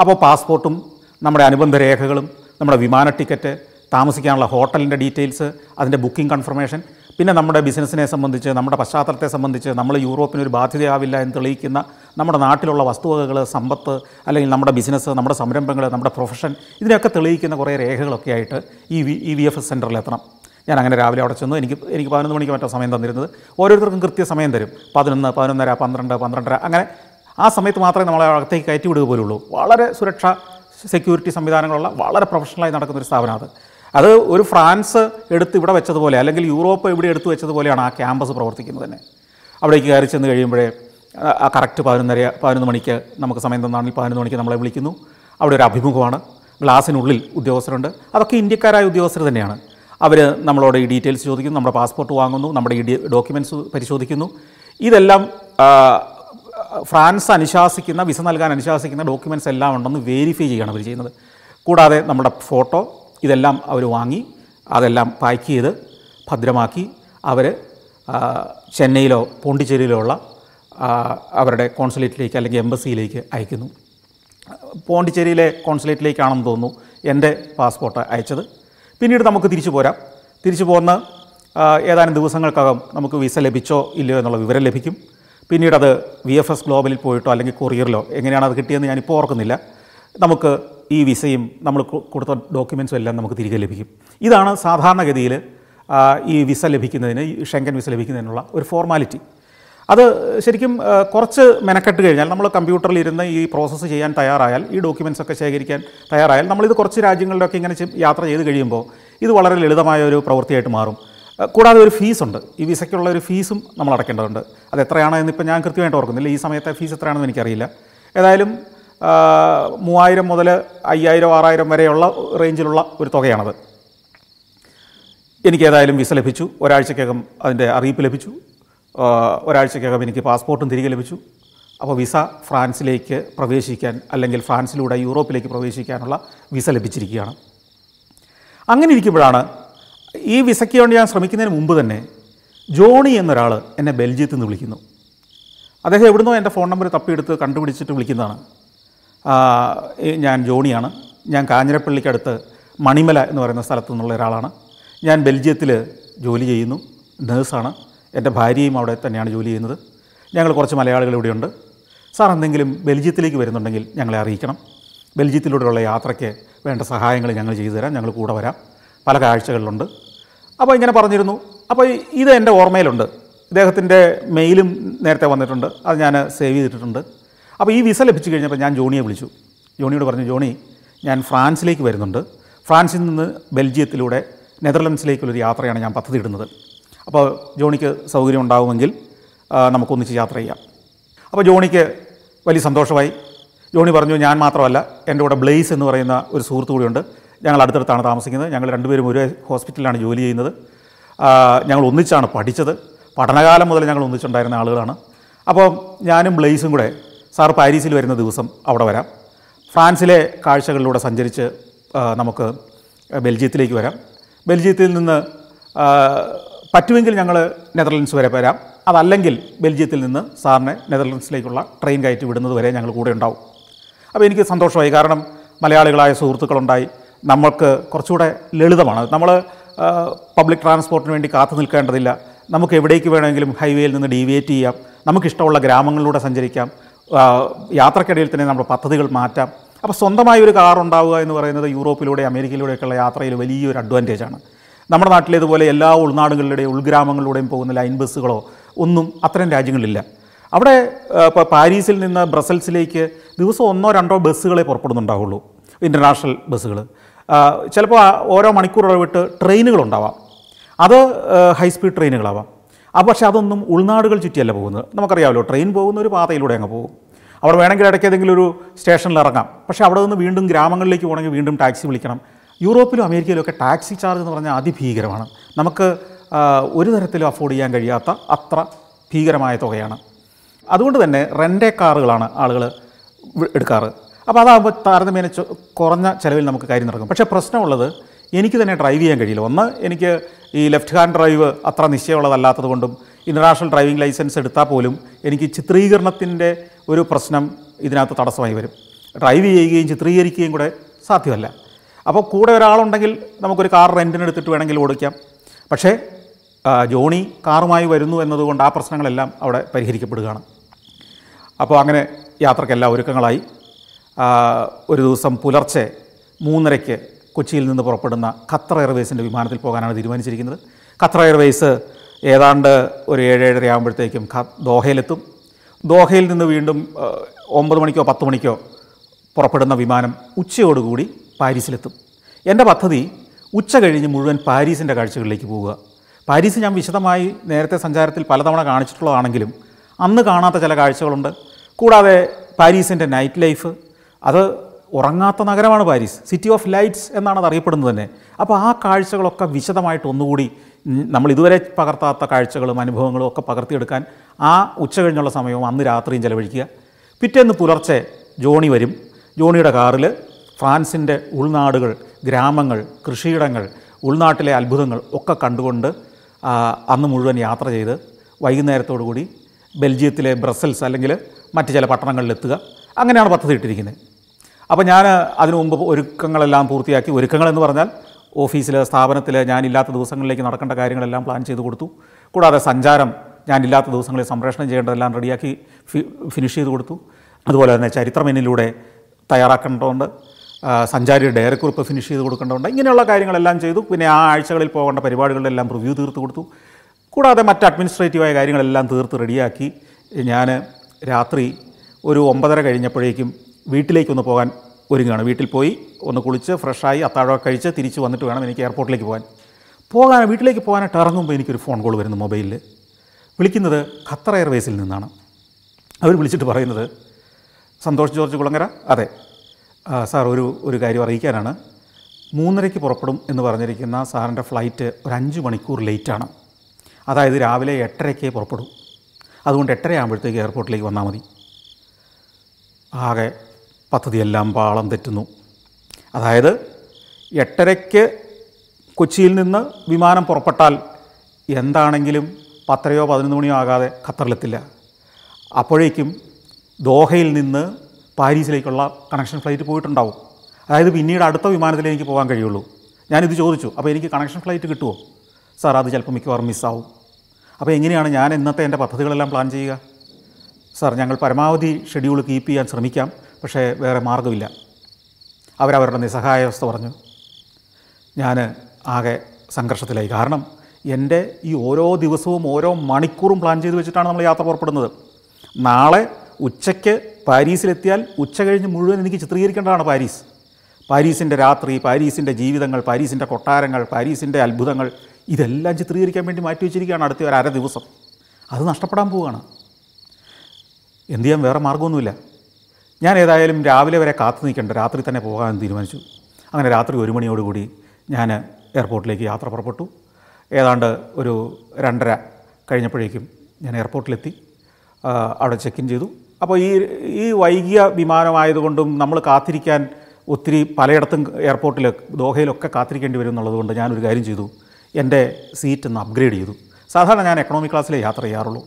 അപ്പോൾ പാസ്പോർട്ടും നമ്മുടെ അനുബന്ധ രേഖകളും നമ്മുടെ വിമാന ടിക്കറ്റ് താമസിക്കാനുള്ള ഹോട്ടലിന്റെ ഡീറ്റെയിൽസ് അതിന്റെ ബുക്കിംഗ് കൺഫർമേഷൻ പിന്നെ നമ്മുടെ ബിസിനസ്സിനെ സംബന്ധിച്ച് നമ്മുടെ പശ്ചാത്തലത്തെ സംബന്ധിച്ച് നമ്മൾ യൂറോപ്പിന് ഒരു ബാധ്യതയാവില്ല എന്ന് തെളിയിക്കുന്ന നമ്മുടെ നാട്ടിലുള്ള വസ്തുവകകൾ സമ്പത്ത് അല്ലെങ്കിൽ നമ്മുടെ ബിസിനസ് നമ്മുടെ സംരംഭങ്ങൾ നമ്മുടെ പ്രൊഫഷൻ ഇതിനെയൊക്കെ തെളിയിക്കുന്ന കുറേ രേഖകളൊക്കെ ആയിട്ട് ഈ വി ഈ വി എഫ് എസ് സെന്ററിൽ എത്തണം. ഞാൻ അങ്ങനെ രാവിലെ അവിടെ ചെന്നു. എനിക്ക് എനിക്ക് പതിനൊന്ന് മണിക്ക് മറ്റോ സമയം തന്നിരുന്നത്. ഓരോരുത്തർക്കും കൃത്യ സമയം തരും. പതിനൊന്ന് പതിനൊന്നര പന്ത്രണ്ട് പന്ത്രണ്ടര അങ്ങനെ ആ സമയത്ത് മാത്രമേ നമ്മളെ അകത്തേക്ക് കയറ്റി വിടുക പോലുള്ളൂ. വളരെ സുരക്ഷ സെക്യൂരിറ്റി സംവിധാനങ്ങളുള്ള വളരെ പ്രൊഫഷണലായി നടക്കുന്ന ഒരു സ്ഥാപനം അത്. അത് ഒരു ഫ്രാൻസ് എടുത്ത് ഇവിടെ വെച്ചതുപോലെ അല്ലെങ്കിൽ യൂറോപ്പ് ഇവിടെ എടുത്തു വെച്ചതുപോലെയാണ് ആ ക്യാമ്പസ് പ്രവർത്തിക്കുന്നത് തന്നെ. അവിടേക്ക് കയറി ചെന്ന് കഴിയുമ്പോഴേ ആ- കറക്റ്റ് പതിനൊന്നര പതിനൊന്ന് മണിക്ക് നമുക്ക് സമയം തന്നാണെങ്കിൽ പതിനൊന്ന് മണിക്ക് നമ്മളെ വിളിക്കുന്നു. അവിടെ ഒരു അഭിമുഖമാണ്. ഗ്ലാസ്സിനുള്ളിൽ ഉദ്യോഗസ്ഥരുണ്ട്. അതൊക്കെ ഇന്ത്യക്കാരായ ഉദ്യോഗസ്ഥർ തന്നെയാണ്. അവർ നമ്മളോട് ഈ ഡീറ്റെയിൽസ് ചോദിക്കുന്നു. നമ്മുടെ പാസ്പോർട്ട് വാങ്ങുന്നു. നമ്മുടെ ഈ ഡോക്യുമെന്റ്സ് പരിശോധിക്കുന്നു. ഇതെല്ലാം ഫ്രാൻസ് അനുശാസിക്കുന്ന വിസ നൽകാൻ അനുശാസിക്കുന്ന ഡോക്യുമെന്റ്സ് എല്ലാം ഉണ്ടെന്ന് വെരിഫൈ ചെയ്യണം അവർ ചെയ്യുന്നത്. കൂടാതെ നമ്മുടെ ഫോട്ടോ ഇതെല്ലാം അവർ വാങ്ങി അതെല്ലാം പാക്ക് ചെയ്ത് ഭദ്രമാക്കി. അവർ ചെന്നൈയിലോ പോണ്ടിച്ചേരിയിലോ ഉള്ള അവരുടെ കോൺസുലേറ്റിലേക്ക് അല്ലെങ്കിൽ എംബസിയിലേക്ക് അയക്കുന്നു. പോണ്ടിച്ചേരിയിലെ കോൺസുലേറ്റിലേക്കാണെന്ന് തോന്നുന്നു എന്റെ പാസ്പോർട്ട് അയച്ചത്. പിന്നീട് നമുക്ക് തിരിച്ചു പോരാം. തിരിച്ചു പോകുന്ന ഏതാനും ദിവസങ്ങൾക്കകം നമുക്ക് വിസ ലഭിച്ചോ ഇല്ലയോ എന്നുള്ള വിവരം ലഭിക്കും. പിന്നീട് അത് വി എഫ് എസ് ഗ്ലോബലിൽ പോയിട്ടോ അല്ലെങ്കിൽ കൊറിയറിലോ എങ്ങനെയാണ് അത് കിട്ടിയതെന്ന് ഞാനിപ്പോൾ ഓർക്കുന്നില്ല. നമുക്ക് ഈ വിസയും നമ്മൾ കൊടുത്ത ഡോക്യുമെൻസും എല്ലാം നമുക്ക് തിരികെ ലഭിക്കും. ഇതാണ് സാധാരണഗതിയിൽ ഈ വിസ ലഭിക്കുന്നതിന് ഷെങ്കൻ വിസ ലഭിക്കുന്നതിനുള്ള ഒരു ഫോർമാലിറ്റി. അത് ശരിക്കും കുറച്ച് മെനക്കെട്ട് കഴിഞ്ഞാൽ നമ്മൾ കമ്പ്യൂട്ടറിൽ ഇരുന്ന് ഈ പ്രോസസ്സ് ചെയ്യാൻ തയ്യാറായാൽ ഈ ഡോക്യുമെൻസ് ഒക്കെ ശേഖരിക്കാൻ തയ്യാറായാൽ നമ്മളിത് കുറച്ച് രാജ്യങ്ങളിലൊക്കെ ഇങ്ങനെ യാത്ര ചെയ്ത് കഴിയുമ്പോൾ ഇത് വളരെ ലളിതമായ ഒരു പ്രവൃത്തിയായിട്ട് മാറും. കൂടാതെ ഒരു ഫീസുണ്ട്. ഈ വിസയ്ക്കുള്ള ഒരു ഫീസും നമ്മൾ അടയ്ക്കേണ്ടതുണ്ട്. അത് എത്രയാണോ എന്നിപ്പോൾ ഞാൻ കൃത്യമായിട്ട് ഓർക്കുന്നില്ല. ഈ സമയത്തെ ഫീസ് എത്രയാണെന്ന് എനിക്കറിയില്ല. ഏതായാലും മൂവായിരം മുതൽ അയ്യായിരം ആറായിരം വരെയുള്ള റേഞ്ചിലുള്ള ഒരു തുകയാണത്. എനിക്ക് ഏതായാലും വിസ ലഭിച്ചു. ഒരാഴ്ചക്കകം അതിന്റെ അറിയിപ്പ് ലഭിച്ചു. ഒരാഴ്ചക്കകം എനിക്ക് പാസ്പോർട്ടും തിരികെ ലഭിച്ചു. അപ്പോൾ വിസ ഫ്രാൻസിലേക്ക് പ്രവേശിക്കാൻ അല്ലെങ്കിൽ ഫ്രാൻസിലൂടെ യൂറോപ്പിലേക്ക് പ്രവേശിക്കാനുള്ള വിസ ലഭിച്ചിരിക്കുകയാണ്. അങ്ങനെ ഇരിക്കുമ്പോഴാണ് ഈ വിസയ്ക്ക് വേണ്ടി ഞാൻ ശ്രമിക്കുന്നതിന് മുമ്പ് തന്നെ ജോണി എന്നൊരാൾ എന്നെ ബെൽജിയത്തിൽ നിന്ന് വിളിക്കുന്നു. അദ്ദേഹം എവിടുന്നോ എന്റെ ഫോൺ നമ്പർ തപ്പിയെടുത്ത് കണ്ടുപിടിച്ചിട്ട് വിളിക്കുന്നതാണ്. ഞാൻ ജോണിയാണ്. ഞാൻ കാഞ്ഞിരപ്പള്ളിക്കടുത്ത് മണിമല എന്ന് പറയുന്ന സ്ഥലത്തു നിന്നുള്ള ഒരാളാണ്. ഞാൻ ബെൽജിയത്തിൽ ജോലി ചെയ്യുന്നു. നേഴ്സാണ്. എന്റെ ഭാര്യയും അവിടെ തന്നെയാണ് ജോലി ചെയ്യുന്നത്. ഞങ്ങൾ കുറച്ച് മലയാളികൾ ഇവിടെയുണ്ട് സാർ എന്തെങ്കിലും ബെൽജിയത്തിലേക്ക് വരുന്നുണ്ടെങ്കിൽ ഞങ്ങളെ അറിയിക്കണം. ബെൽജിയത്തിലൂടെയുള്ള യാത്രയ്ക്ക് വേണ്ട സഹായങ്ങൾ ഞങ്ങൾ ചെയ്തു തരാം. ഞങ്ങൾ കൂടെ വരാം. പല കാഴ്ചകളിലുണ്ട്. അപ്പോൾ ഇങ്ങനെ പറഞ്ഞിരുന്നു. അപ്പോൾ ഇത് എന്റെ ഓർമ്മയിലുണ്ട്. ഇദ്ദേഹത്തിന്റെ മെയിലും നേരത്തെ വന്നിട്ടുണ്ട്. അത് ഞാൻ സേവ് ചെയ്തിട്ടുണ്ട്. അപ്പോൾ ഈ വിസ ലഭിച്ചു കഴിഞ്ഞപ്പോൾ ഞാൻ ജോണിയെ വിളിച്ചു. ജോണിയോട് പറഞ്ഞു ജോണി ഞാൻ ഫ്രാൻസിലേക്ക് വരുന്നുണ്ട്. ഫ്രാൻസിൽ നിന്ന് ബെൽജിയത്തിലൂടെ നെതർലൻഡ്സിലേക്കുള്ളൊരു യാത്രയാണ് ഞാൻ പദ്ധതി ഇടുന്നത് അപ്പോൾ ജോണിക്ക് സൗകര്യം ഉണ്ടാകുമെങ്കിൽ നമുക്കൊന്നിച്ച് യാത്ര ചെയ്യാം. അപ്പോൾ ജോണിക്ക് വലിയ സന്തോഷമായി. ജോണി പറഞ്ഞു ഞാൻ മാത്രമല്ല എന്റെ കൂടെ ബ്ലേസ് എന്ന് പറയുന്ന ഒരു സുഹൃത്തു കൂടിയുണ്ട്. ഞങ്ങൾ അടുത്തടുത്താണ് താമസിക്കുന്നത്. ഞങ്ങൾ രണ്ടുപേരും ഒരേ ഹോസ്പിറ്റലിലാണ് ജോലി ചെയ്യുന്നത്. ഞങ്ങൾ ഒന്നിച്ചാണ് പഠിച്ചത്. പഠനകാലം മുതൽ ഞങ്ങൾ ഒന്നിച്ചുണ്ടായിരുന്ന ആളുകളാണ്. അപ്പോൾ ഞാനും ബ്ലേസും കൂടെ സാർ പാരീസിൽ വരുന്ന ദിവസം അവിടെ വരാം. ഫ്രാൻസിലെ കാഴ്ചകളിലൂടെ സഞ്ചരിച്ച് നമുക്ക് ബെൽജിയത്തിലേക്ക് വരാം. ബെൽജിയത്തിൽ നിന്ന് പറ്റുമെങ്കിൽ ഞങ്ങൾ നെതർലൻഡ്സ് വരെ വരാം. അതല്ലെങ്കിൽ ബെൽജിയത്തിൽ നിന്ന് സാറിനെ നെതർലൻഡ്സിലേക്കുള്ള ട്രെയിൻ കയറ്റി വിടുന്നത് വരെ ഞങ്ങൾ കൂടെ ഉണ്ടാവും. അപ്പോൾ എനിക്ക് സന്തോഷമായി. കാരണം മലയാളികളായ സുഹൃത്തുക്കളുണ്ടായി. നമ്മൾക്ക് കുറച്ചുകൂടെ ലളിതമാണ്. നമ്മൾ പബ്ലിക് ട്രാൻസ്പോർട്ടിന് വേണ്ടി കാത്തു നിൽക്കേണ്ടതില്ല. നമുക്ക് എവിടേക്ക് വേണമെങ്കിലും ഹൈവേയിൽ നിന്ന് ഡീവിയേറ്റ് ചെയ്യാം. നമുക്കിഷ്ടമുള്ള ഗ്രാമങ്ങളിലൂടെ സഞ്ചരിക്കാം. യാത്രക്കിടയിൽ തന്നെ നമ്മുടെ പദ്ധതികൾ മാറ്റാം. അപ്പോൾ സ്വന്തമായി ഒരു കാർ ഉണ്ടാവുക എന്ന് പറയുന്നത് യൂറോപ്പിലൂടെ അമേരിക്കയിലൂടെയൊക്കെയുള്ള യാത്രയിൽ വലിയൊരു അഡ്വാന്റേജാണ് നമ്മുടെ നാട്ടിലേതുപോലെ എല്ലാ ഉൾനാടുകളിലൂടെയും ഉൾഗ്രാമങ്ങളിലൂടെയും പോകുന്ന ലൈൻ ബസ്സുകളോ ഒന്നും അത്തരം രാജ്യങ്ങളിലില്ല. അവിടെ ഇപ്പോൾ പാരീസിൽ നിന്ന് ബ്രസൽസിലേക്ക് ദിവസം ഒന്നോ രണ്ടോ ബസ്സുകളെ പുറപ്പെടുന്നുണ്ടാവുള്ളൂ. ഇന്റർനാഷണൽ ബസ്സുകൾ ചിലപ്പോൾ ഓരോ മണിക്കൂർ ഇടവിട്ട് ട്രെയിനുകളുണ്ടാവാം. അത് ഹൈ സ്പീഡ് ട്രെയിനുകളാവാം. ആ പക്ഷേ അതൊന്നും ഉൾനാടുകൾ ചുറ്റിയല്ല പോകുന്നത്. നമുക്കറിയാമല്ലോ ട്രെയിൻ പോകുന്ന ഒരു പാതയിലൂടെ അങ്ങ് പോകും. അവിടെ വേണമെങ്കിൽ ഇടയ്ക്ക് ഏതെങ്കിലും ഒരു സ്റ്റേഷനിൽ ഇറങ്ങാം. പക്ഷേ അവിടെ നിന്ന് വീണ്ടും ഗ്രാമങ്ങളിലേക്ക് പോകണമെങ്കിൽ വീണ്ടും ടാക്സി വിളിക്കണം. യൂറോപ്പിലും അമേരിക്കയിലും ഒക്കെ ടാക്സി ചാർജ് എന്ന് പറഞ്ഞാൽ അതിഭീകരമാണ്. നമുക്ക് ഒരു തരത്തിലും അഫോർഡ് ചെയ്യാൻ കഴിയാത്ത അത്ര ഭീകരമായ തുകയാണ്. അതുകൊണ്ട് തന്നെ റെന്റെ കാറുകളാണ് ആളുകൾ എടുക്കാറ്. അപ്പോൾ അതാകുമ്പോൾ താരതമ്യേന കുറഞ്ഞ ചിലവിൽ നമുക്ക് കാര്യം നടക്കും. പക്ഷേ പ്രശ്നമുള്ളത് എനിക്ക് തന്നെ ഡ്രൈവ് ചെയ്യാൻ കഴിയില്ല. ഒന്ന് എനിക്ക് ഈ ലെഫ്റ്റ് ഹാൻഡ് ഡ്രൈവ് അത്ര നിശ്ചയമുള്ളതല്ലാത്തത് കൊണ്ടും ഇന്റർനാഷണൽ ഡ്രൈവിംഗ് ലൈസൻസ് എടുത്താൽ പോലും എനിക്ക് ചിത്രീകരണത്തിന്റെ ഒരു പ്രശ്നം ഇതിനകത്ത് തടസ്സമായി വരും. ഡ്രൈവ് ചെയ്യുകയും ചിത്രീകരിക്കുകയും കൂടെ സാധ്യമല്ല. അപ്പോൾ കൂടെ ഒരാളുണ്ടെങ്കിൽ നമുക്കൊരു കാർ റെന്റിന് എടുത്തിട്ട് വേണമെങ്കിൽ ഓടിക്കാം. പക്ഷേ ജോണി കാറുമായി വരുന്നു എന്നതുകൊണ്ട് ആ പ്രശ്നങ്ങളെല്ലാം അവിടെ പരിഹരിക്കപ്പെടുകയാണ്. അപ്പോൾ അങ്ങനെ യാത്രക്കെല്ലാം ഒരുക്കങ്ങളായി. ഒരു ദിവസം പുലർച്ചെ മൂന്നരയ്ക്ക് കൊച്ചിയിൽ നിന്ന് പുറപ്പെടുന്ന ഖത്തർ എയർവേസിന്റെ വിമാനത്തിൽ പോകാനാണ് തീരുമാനിച്ചിരിക്കുന്നത്. ഖത്തർ എയർവേസ് ഏതാണ്ട് ഒരു ഏഴ് ഏഴര ആകുമ്പോഴത്തേക്കും ദോഹയിലെത്തും. ദോഹയിൽ നിന്ന് വീണ്ടും ഒമ്പത് മണിക്കോ പത്ത് മണിക്കോ പുറപ്പെടുന്ന വിമാനം ഉച്ചയോടുകൂടി പാരീസിലെത്തും. എന്റെ പദ്ധതി ഉച്ച കഴിഞ്ഞ് മുഴുവൻ പാരീസിന്റെ കാഴ്ചകളിലേക്ക് പോവുക. പാരീസ് ഞാൻ വിശദമായി നേരത്തെ സഞ്ചാരത്തിൽ പലതവണ കാണിച്ചിട്ടുള്ളതാണെങ്കിലും അന്ന് കാണാത്ത ചില കാഴ്ചകളുണ്ട്. കൂടാതെ പാരീസിന്റെ നൈറ്റ് ലൈഫ് അത് ഉറങ്ങാത്ത നഗരമാണ് പാരീസ്. സിറ്റി ഓഫ് ലൈറ്റ്സ് എന്നാണ് അത് അറിയപ്പെടുന്നത് തന്നെ. അപ്പോൾ ആ കാഴ്ചകളൊക്കെ വിശദമായിട്ട് ഒന്നുകൂടി നമ്മൾ ഇതുവരെ പകർത്താത്ത കാഴ്ചകളും അനുഭവങ്ങളും ഒക്കെ പകർത്തിയെടുക്കാൻ ആ ഉച്ച കഴിഞ്ഞുള്ള സമയവും അന്ന് രാത്രിയും ചിലവഴിക്കുക. പിറ്റേന്ന് പുലർച്ചെ ജോണി വരും. ജോണിയുടെ കാറിൽ ഫ്രാൻസിന്റെ ഉൾനാടുകൾ ഗ്രാമങ്ങൾ കൃഷിയിടങ്ങൾ ഉൾനാട്ടിലെ അത്ഭുതങ്ങൾ ഒക്കെ കണ്ടുകൊണ്ട് അന്ന് മുഴുവൻ യാത്ര ചെയ്ത് വൈകുന്നേരത്തോടു കൂടി ബെൽജിയത്തിലെ ബ്രസൽസ് അല്ലെങ്കിൽ മറ്റ് ചില പട്ടണങ്ങളിലെത്തുക. അങ്ങനെയാണ് പദ്ധതി ഇട്ടിരിക്കുന്നത്. അപ്പോൾ ഞാൻ അതിനു മുമ്പ് ഒരുക്കങ്ങളെല്ലാം പൂർത്തിയാക്കി. ഒരുക്കങ്ങളെന്ന് പറഞ്ഞാൽ ഓഫീസിൽ സ്ഥാപനത്തിൽ ഞാനില്ലാത്ത ദിവസങ്ങളിലേക്ക് നടക്കേണ്ട കാര്യങ്ങളെല്ലാം പ്ലാൻ ചെയ്ത് കൊടുത്തു. കൂടാതെ സഞ്ചാരം ഞാനില്ലാത്ത ദിവസങ്ങളിൽ സംപ്രേഷണം ചെയ്യേണ്ടതെല്ലാം റെഡിയാക്കി ഫിനിഷ് ചെയ്ത് കൊടുത്തു. അതുപോലെ തന്നെ ചരിത്രം എന്നിലൂടെ തയ്യാറാക്കേണ്ടതുണ്ട്. സഞ്ചാരിയുടെ ഡയറിക്കുറിപ്പ് ഫിനിഷ് ചെയ്ത് കൊടുക്കേണ്ടതുണ്ട്. ഇങ്ങനെയുള്ള കാര്യങ്ങളെല്ലാം ചെയ്തു. പിന്നെ ആ ആഴ്ചകളിൽ പോകേണ്ട പരിപാടികളെല്ലാം റിവ്യൂ തീർത്ത് കൊടുത്തു. കൂടാതെ മറ്റ് അഡ്മിനിസ്ട്രേറ്റീവായ കാര്യങ്ങളെല്ലാം തീർത്ത് റെഡിയാക്കി. ഞാൻ രാത്രി ഒരു ഒമ്പതര കഴിഞ്ഞപ്പോഴേക്കും വീട്ടിലേക്കൊന്ന് പോകാൻ ഒരുങ്ങുകയാണ്. വീട്ടിൽ പോയി ഒന്ന് കുളിച്ച് ഫ്രഷായി അത്താഴമൊക്കെ കഴിച്ച് തിരിച്ച് വന്നിട്ട് വേണം എനിക്ക് എയർപോർട്ടിലേക്ക് പോകാൻ. പോകാൻ വീട്ടിലേക്ക് പോകാനായിട്ട് ഇറങ്ങുമ്പോൾ എനിക്കൊരു ഫോൺ കോൾ വരുന്നു മൊബൈലിൽ വിളിക്കുന്നത് ഖത്തർ എയർവേസിൽ നിന്നാണ്. അവർ വിളിച്ചിട്ട് പറയുന്നത് സന്തോഷ് ജോർജ് കുളങ്ങര? അതെ. സാർ ഒരു ഒരു കാര്യം അറിയിക്കാനാണ്. മൂന്നരയ്ക്ക് പുറപ്പെടും എന്ന് പറഞ്ഞിരിക്കുന്ന സാറിന്റെ ഫ്ലൈറ്റ് ഒരു അഞ്ച് മണിക്കൂർ ലേറ്റാണ്. അതായത് രാവിലെ എട്ടരയ്ക്കേ പുറപ്പെടും. അതുകൊണ്ട് എട്ടര ആകുമ്പോഴത്തേക്ക് എയർപോർട്ടിലേക്ക് വന്നാൽ മതി. ആകെ പദ്ധതിയെല്ലാം പാളം തെറ്റുന്നു. അതായത് എട്ടരയ്ക്ക് കൊച്ചിയിൽ നിന്ന് വിമാനം പുറപ്പെട്ടാൽ എന്താണെങ്കിലും പത്തരയോ പതിനൊന്ന് മണിയോ ആകാതെ ഖത്തറിലെത്തില്ല. അപ്പോഴേക്കും ദോഹയിൽ നിന്ന് പാരീസിലേക്കുള്ള കണക്ഷൻ ഫ്ലൈറ്റ് പോയിട്ടുണ്ടാവും. അതായത് പിന്നീട് അടുത്ത വിമാനത്തിലേ എനിക്ക് പോകാൻ കഴിയുള്ളൂ. ഞാനിത് ചോദിച്ചു അപ്പോൾ എനിക്ക് കണക്ഷൻ ഫ്ലൈറ്റ് കിട്ടുമോ സാർ അത് ചിലപ്പോൾ മിക്കവാറും മിസ്സാവും. അപ്പോൾ എങ്ങനെയാണ് ഞാൻ ഇന്നത്തെ എന്റെ പദ്ധതികളെല്ലാം പ്ലാൻ ചെയ്യുക? സാർ ഞങ്ങൾ പരമാവധി ഷെഡ്യൂൾ കീപ്പ് ചെയ്യാൻ ശ്രമിക്കാം. പക്ഷേ വേറെ മാർഗമില്ല അവരവരുടെ നിസ്സഹായാവസ്ഥ പറഞ്ഞു ഞാൻ ആകെ സംഘർഷത്തിലായി. കാരണം എന്റെ ഈ ഓരോ ദിവസവും ഓരോ മണിക്കൂറും പ്ലാൻ ചെയ്ത് വെച്ചിട്ടാണ് നമ്മൾ യാത്ര പുറപ്പെടുന്നത്. നാളെ ഉച്ചയ്ക്ക് പാരീസിലെത്തിയാൽ ഉച്ച കഴിഞ്ഞ് മുഴുവൻ എനിക്ക് ചിത്രീകരിക്കേണ്ടതാണ് പാരീസ്. പാരീസിന്റെ രാത്രി പാരീസിന്റെ ജീവിതങ്ങൾ പാരീസിന്റെ കൊട്ടാരങ്ങൾ പാരീസിന്റെ അത്ഭുതങ്ങൾ ഇതെല്ലാം ചിത്രീകരിക്കാൻ വേണ്ടി മാറ്റി വെച്ചിരിക്കുകയാണ് അടുത്ത ഒരു അര ദിവസം. അത് നഷ്ടപ്പെടാൻ പോവുകയാണ്. എന്ത് ചെയ്യാൻ വേറെ മാർഗമൊന്നുമില്ല. ഞാൻ ഏതായാലും രാവിലെ വരെ കാത്തു നിൽക്കേണ്ട രാത്രി തന്നെ പോകാൻ തീരുമാനിച്ചു. അങ്ങനെ രാത്രി ഒരു മണിയോടുകൂടി ഞാൻ എയർപോർട്ടിലേക്ക് യാത്ര പുറപ്പെട്ടു. ഏതാണ്ട് ഒരു രണ്ടര കഴിഞ്ഞപ്പോഴേക്കും ഞാൻ എയർപോർട്ടിലെത്തി. അവിടെ ചെക്ക് ഇൻ ചെയ്തു. അപ്പോൾ ഈ ഈ വൈകിയ വിമാനമായതുകൊണ്ടും നമ്മൾ കാത്തിരിക്കാൻ ഒത്തിരി പലയിടത്തും എയർപോർട്ടിൽ ദോഹയിലൊക്കെ കാത്തിരിക്കേണ്ടി വരും എന്നുള്ളതുകൊണ്ട് ഞാനൊരു കാര്യം ചെയ്തു. എന്റെ സീറ്റ് ഒന്ന് അപ്ഗ്രേഡ് ചെയ്തു. സാധാരണ ഞാൻ എക്കണോമിക് ക്ലാസ്സിലേ യാത്ര ചെയ്യാറുള്ളൂ.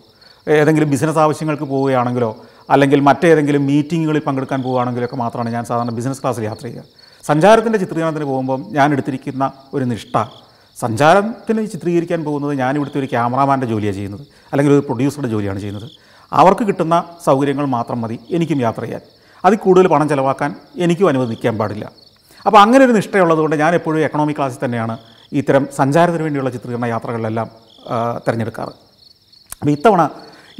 ഏതെങ്കിലും ബിസിനസ് ആവശ്യങ്ങൾക്ക് പോവുകയാണെങ്കിലോ അല്ലെങ്കിൽ മറ്റേതെങ്കിലും മീറ്റിങ്ങുകളിൽ പങ്കെടുക്കാൻ പോവുകയാണെങ്കിലൊക്കെ മാത്രമാണ് ഞാൻ സാധാരണ ബിസിനസ് ക്ലാസ്സിൽ യാത്ര ചെയ്യുക. സഞ്ചാരത്തിന്റെ ചിത്രീകരണത്തിന് പോകുമ്പം ഞാൻ എടുത്തിരിക്കുന്ന ഒരു നിഷ്ഠ. സഞ്ചാരത്തിന് ചിത്രീകരിക്കാൻ പോകുന്നത് ഞാൻ ഇവിടുത്തെ ഒരു ക്യാമറാമാന്റെ ജോലിയാണ് ചെയ്യുന്നത്. അല്ലെങ്കിൽ ഒരു പ്രൊഡ്യൂസറുടെ ജോലിയാണ് ചെയ്യുന്നത്. അവർക്ക് കിട്ടുന്ന സൗകര്യങ്ങൾ മാത്രം മതി എനിക്കും യാത്ര ചെയ്യാൻ. അതിൽ കൂടുതൽ പണം ചിലവാക്കാൻ എനിക്കും അനുവദിക്കാൻ പാടില്ല. അപ്പോൾ അങ്ങനെ ഒരു നിഷ്ഠയുള്ളതുകൊണ്ട് ഞാൻ എപ്പോഴും എക്കണോമിക് ക്ലാസ്സിൽ തന്നെയാണ് ഇത്തരം സഞ്ചാരത്തിന് വേണ്ടിയുള്ള ചിത്രീകരണ യാത്രകളിലെല്ലാം തിരഞ്ഞെടുക്കാറ്. അപ്പോൾ ഇത്തവണ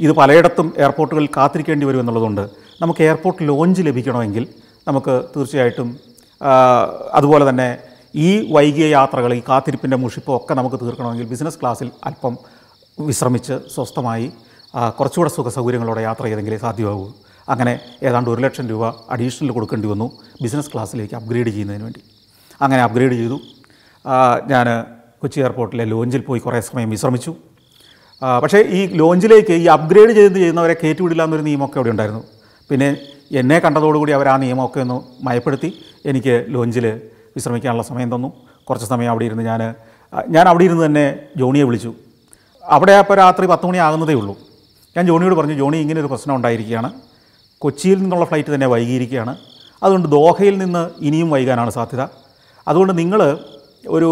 ഇത് പലയിടത്തും എയർപോർട്ടുകളിൽ കാത്തിരിക്കേണ്ടി വരും എന്നുള്ളതുകൊണ്ട് നമുക്ക് എയർപോർട്ട് ലോഞ്ച് ലഭിക്കണമെങ്കിൽ നമുക്ക് തീർച്ചയായിട്ടും അതുപോലെ തന്നെ ഈ വൈകിയ യാത്രകൾ ഈ കാത്തിരിപ്പിന്റെ മുഷിപ്പോ ഒക്കെ നമുക്ക് തീർക്കണമെങ്കിൽ ബിസിനസ് ക്ലാസ്സിൽ അല്പം വിശ്രമിച്ച് സ്വസ്ഥമായി കുറച്ചുകൂടെ സുഖ സൗകര്യങ്ങളോടെ യാത്ര ചെയ്തെങ്കിലേ സാധ്യമാകൂ. അങ്ങനെ ഏതാണ്ട് ഒരു ലക്ഷം രൂപ അഡീഷണൽ കൊടുക്കേണ്ടി വന്നു ബിസിനസ് ക്ലാസ്സിലേക്ക് അപ്ഗ്രേഡ് ചെയ്യുന്നതിന് വേണ്ടി. അങ്ങനെ അപ്ഗ്രേഡ് ചെയ്തു. ഞാൻ കൊച്ചി എയർപോർട്ടിലെ ലോഞ്ചിൽ പോയി കുറേ സമയം വിശ്രമിച്ചു. പക്ഷേ ഈ ലോഞ്ചിലേക്ക് ഈ അപ്ഗ്രേഡ് ചെയ്ത് ചെയ്യുന്നവരെ കയറ്റിവിടില്ല എന്നൊരു നിയമമൊക്കെ അവിടെ ഉണ്ടായിരുന്നു. പിന്നെ എന്നെ കണ്ടതോടുകൂടി അവർ ആ നിയമമൊക്കെ ഒന്ന് മയപ്പെടുത്തി എനിക്ക് ലോഞ്ചിൽ വിശ്രമിക്കാനുള്ള സമയം തന്നു. കുറച്ച് സമയം അവിടെ ഇരുന്ന് ഞാൻ ഞാൻ അവിടെ ഇരുന്ന് തന്നെ ജോണിയെ വിളിച്ചു. അവിടെ അപ്പോൾ രാത്രി പത്ത് മണി ആകുന്നതേ ഉള്ളൂ. ഞാൻ ജോണിയോട് പറഞ്ഞു ജോണി ഇങ്ങനെ ഒരു പ്രശ്നം ഉണ്ടായിരിക്കുകയാണ്. കൊച്ചിയിൽ നിന്നുള്ള ഫ്ലൈറ്റ് തന്നെ വൈകിയിരിക്കുകയാണ്. അതുകൊണ്ട് ദോഹയിൽ നിന്ന് ഇനിയും വൈകാനാണ് സാധ്യത. അതുകൊണ്ട് നിങ്ങൾ ഒരു